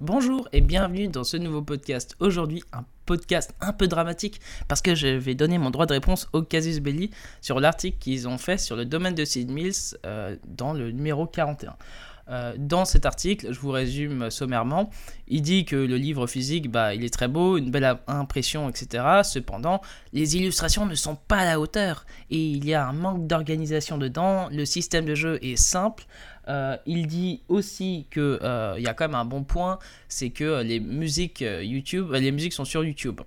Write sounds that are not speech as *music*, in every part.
Bonjour et bienvenue dans ce nouveau podcast. Aujourd'hui, un podcast un peu dramatique parce que je vais donner mon droit de réponse au casus belli sur l'article qu'ils ont fait sur le domaine de Sid Mills euh, dans le numéro 41. Euh, dans cet article, je vous résume sommairement, il dit que le livre physique, bah, il est très beau, une belle impression, etc. Cependant, les illustrations ne sont pas à la hauteur et il y a un manque d'organisation dedans. Le système de jeu est simple. Euh, il dit aussi que euh, il y a quand même un bon point, c'est que les musiques YouTube, les musiques sont sur YouTube.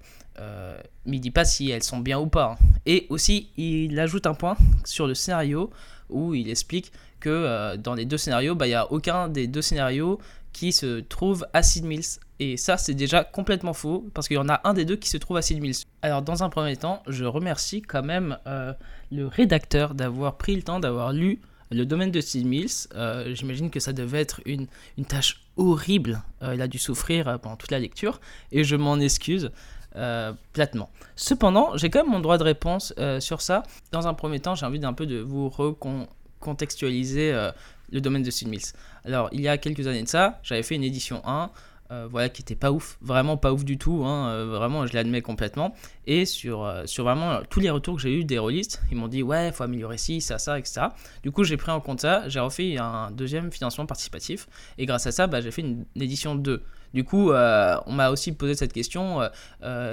mais il dit pas si elles sont bien ou pas. hein. Et aussi, il ajoute un point sur le scénario où il explique que euh, dans les deux scénarios, bah, il n'y a aucun des deux scénarios qui se trouve à Sid Mills. Et ça, c'est déjà complètement faux, parce qu'il y en a un des deux qui se trouve à Sid Mills. Alors, dans un premier temps, je remercie quand même euh, le rédacteur d'avoir pris le temps d'avoir lu le domaine de Sid Mills. Euh, J'imagine que ça devait être une, tâche horrible. Euh, il a dû souffrir pendant toute la lecture, et je m'en excuse. Euh, platement. Cependant, j'ai quand même mon droit de réponse euh, sur ça. Dans un premier temps, j'ai envie d'un peu de vous recontextualiser euh, le domaine de Sid Mills. Alors, il y a quelques années de ça, j'avais fait une édition 1, euh, voilà, qui était pas ouf, vraiment pas ouf du tout, hein, euh, vraiment, je l'admets complètement. Et sur, euh, sur vraiment tous les retours que j'ai eu des rôlistes, ils m'ont dit ouais, faut améliorer ci, ça, ça, etc. Du coup, j'ai pris en compte ça, j'ai refait un deuxième financement participatif, et grâce à ça, bah, j'ai fait une, édition 2. Du coup, on m'a aussi posé cette question.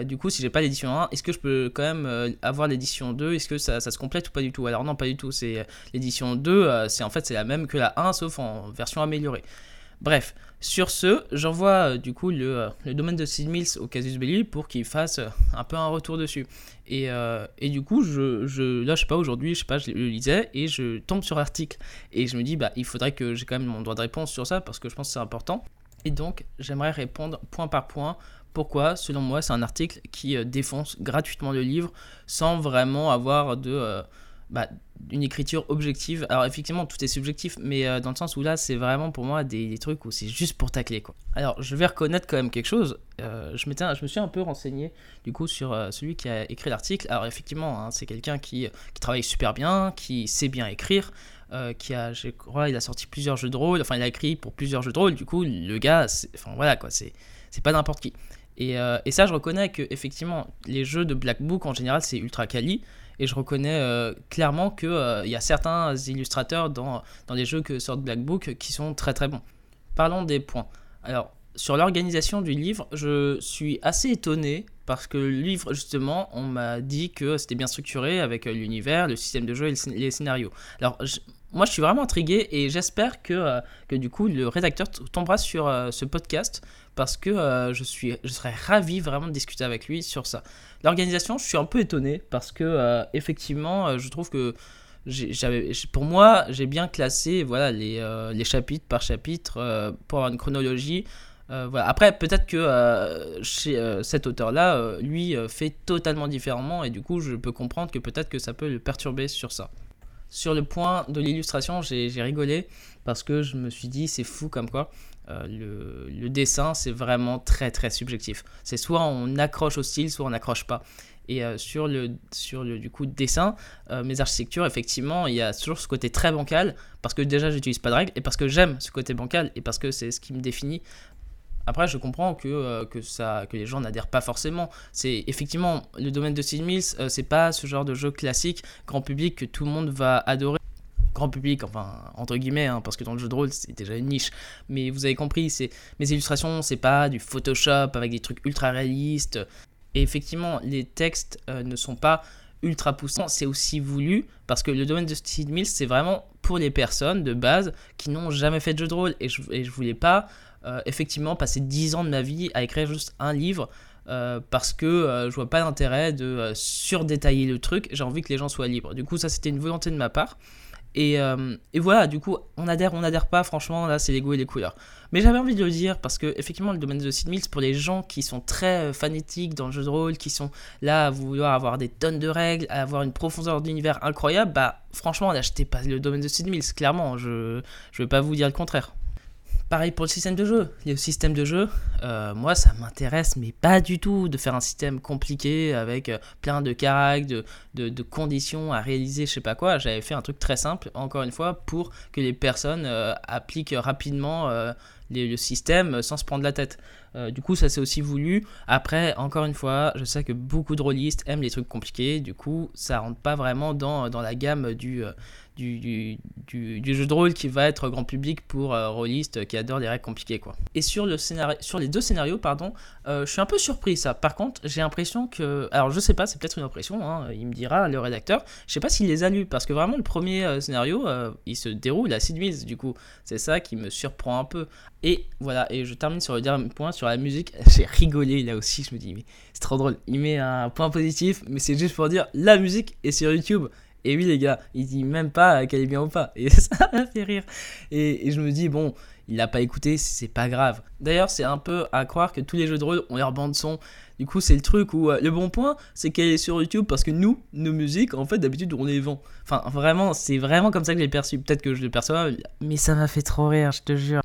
du coup, si j'ai pas l'édition 1, est-ce que je peux quand même avoir l'édition 2 Est-ce que ça, ça se complète ou pas du tout? Alors non, pas du tout. C'est l'édition 2, euh, c'est en fait c'est la même que la 1, sauf en version améliorée. Bref, sur ce, j'envoie euh, du coup le, euh, le domaine de Sid Mills au Casus Belli pour qu'il fasse euh, un peu un retour dessus. Et, et du coup, je, je, là, je sais pas, aujourd'hui, je sais pas, je le lisais et je tombe sur l'article. Et je me dis, bah, il faudrait que j'ai quand même mon droit de réponse sur ça parce que je pense que c'est important. Et donc, j'aimerais répondre point par point pourquoi, selon moi, c'est un article qui défonce gratuitement le livre sans vraiment avoir de, bah, une écriture objective. Alors, effectivement, tout est subjectif, mais euh, dans le sens où là, c'est vraiment pour moi des, trucs où c'est juste pour tacler. Quoi. Alors, je vais reconnaître quand même quelque chose. Euh, je, me suis un peu renseigné du coup sur euh, celui qui a écrit l'article. Alors, effectivement, hein, c'est quelqu'un qui, travaille super bien, qui sait bien écrire qui a, je crois, il a sorti plusieurs jeux de rôle, enfin il a écrit pour plusieurs jeux de rôle, du coup le gars, enfin voilà quoi, c'est pas n'importe qui. Et, et ça je reconnais que effectivement les jeux de Black Book en général c'est ultra quali, et je reconnais euh, clairement que euh, y a certains illustrateurs dans, dans les jeux que sortent Black Book qui sont très très bons. Parlons des points. Alors sur l'organisation du livre, je suis assez étonné parce que le livre, justement, on m'a dit que c'était bien structuré avec euh, l'univers, le système de jeu et les scénarios. Alors, moi, je suis vraiment intrigué et j'espère que, euh, que du coup, le rédacteur tombera sur euh, ce podcast parce que euh, je, suis, je serais ravi vraiment de discuter avec lui sur ça. L'organisation, je suis un peu étonné parce que, effectivement, je trouve que pour moi, j'ai bien classé voilà, les, chapitres par chapitre pour avoir une chronologie. Après, peut-être que chez cet auteur-là, euh, lui, fait totalement différemment, et du coup, je peux comprendre que peut-être que ça peut le perturber sur ça. Sur le point de l'illustration, j'ai rigolé parce que je me suis dit, c'est fou comme quoi. euh, le, le dessin, c'est vraiment très très subjectif. C'est soit on accroche au style, soit on n'accroche pas. Et euh, sur le sur le du coup dessin, euh, mes architectures, effectivement, il y a toujours ce côté très bancal parce que déjà j'utilise pas de règles et parce que j'aime ce côté bancal et parce que c'est ce qui me définit après, je comprends que, euh, que, ça, les gens n'adhèrent pas forcément. C'est effectivement le domaine de Sid Mills, euh, c'est pas ce genre de jeu classique grand public que tout le monde va adorer. Grand public, enfin entre guillemets, hein, parce que dans le jeu de rôle c'est déjà une niche. Mais vous avez compris, c'est mes illustrations, c'est pas du Photoshop avec des trucs ultra réalistes. Et effectivement, les textes euh, ne sont pas ultra poussants. C'est aussi voulu parce que le domaine de Sid Mills, c'est vraiment pour les personnes de base qui n'ont jamais fait de jeu de rôle. Et je, et je voulais pas euh, effectivement passer 10 ans de ma vie à écrire juste un livre euh, parce que euh, je vois pas l'intérêt de surdétailler le truc. J'ai envie que les gens soient libres. Du coup, ça c'était une volonté de ma part. Et, et voilà, du coup, on adhère, on n'adhère pas, franchement, là, c'est les goûts et les couleurs. Mais j'avais envie de le dire parce que, effectivement, le domaine de Sid Mills, pour les gens qui sont très fanatiques dans le jeu de rôle, qui sont là à vouloir avoir des tonnes de règles, à avoir une profondeur d'univers incroyable, bah, franchement, n'achetez pas le domaine de Sid Mills, clairement, je je vais pas vous dire le contraire. Pareil pour le système de jeu. Le système de jeu, euh, moi ça m'intéresse, mais pas du tout de faire un système compliqué avec euh, plein de caractères, de, conditions à réaliser, je sais pas quoi. J'avais fait un truc très simple, encore une fois, pour que les personnes euh, appliquent rapidement le système sans se prendre la tête. du coup, ça c'est aussi voulu. Après, encore une fois, je sais que beaucoup de rôlistes aiment les trucs compliqués. Du coup, ça rentre pas vraiment dans, dans la gamme du, du, du, jeu de rôle qui va être grand public pour euh, rôlistes qui adorent les règles compliquées quoi. Et sur, le sur les deux scénarios, pardon, euh, je suis un peu surpris ça. Par contre, j'ai l'impression que, alors je sais pas, c'est peut-être une impression, hein, il me dira le rédacteur. Je sais pas s'il les a lus parce que vraiment le premier euh, scénario, il se déroule à Sid du coup, c'est ça qui me surprend un peu. Et voilà, et je termine sur le dernier point sur la musique. *laughs* J'ai rigolé là aussi, je me dis mais c'est trop drôle. Il met un point positif, mais c'est juste pour dire la musique est sur YouTube. Et oui, les gars, il dit même pas qu'elle est bien ou pas. *laughs* Et ça m'a fait rire. Et, je me dis, bon, il l'a pas écouté, c'est pas grave. D'ailleurs, c'est un peu à croire que tous les jeux de rôle ont leur bande son. Du coup, c'est le truc où euh, le bon point, c'est qu'elle est sur YouTube parce que nous, nos musiques, en fait, d'habitude, on les vend. Enfin, vraiment, c'est vraiment comme ça que j'ai perçu. Peut-être que je le perçois, mais ça m'a fait trop rire, je te jure.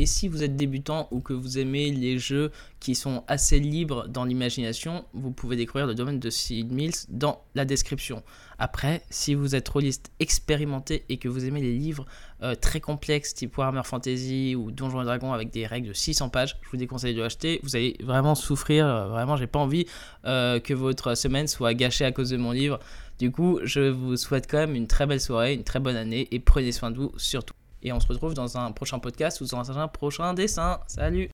Et si vous êtes débutant ou que vous aimez les jeux qui sont assez libres dans l'imagination, vous pouvez découvrir le domaine de Sid Mills dans la description. Après, si vous êtes rôliste expérimenté et que vous aimez les livres euh, très complexes type Warhammer Fantasy ou Donjons et Dragons avec des règles de 600 pages, je vous déconseille de l'acheter. Vous allez vraiment souffrir. Euh, vraiment, j'ai pas envie euh, que votre semaine soit gâchée à cause de mon livre. Du coup, je vous souhaite quand même une très belle soirée, une très bonne année et prenez soin de vous surtout. Et on se retrouve dans un prochain podcast ou dans un prochain dessin. Salut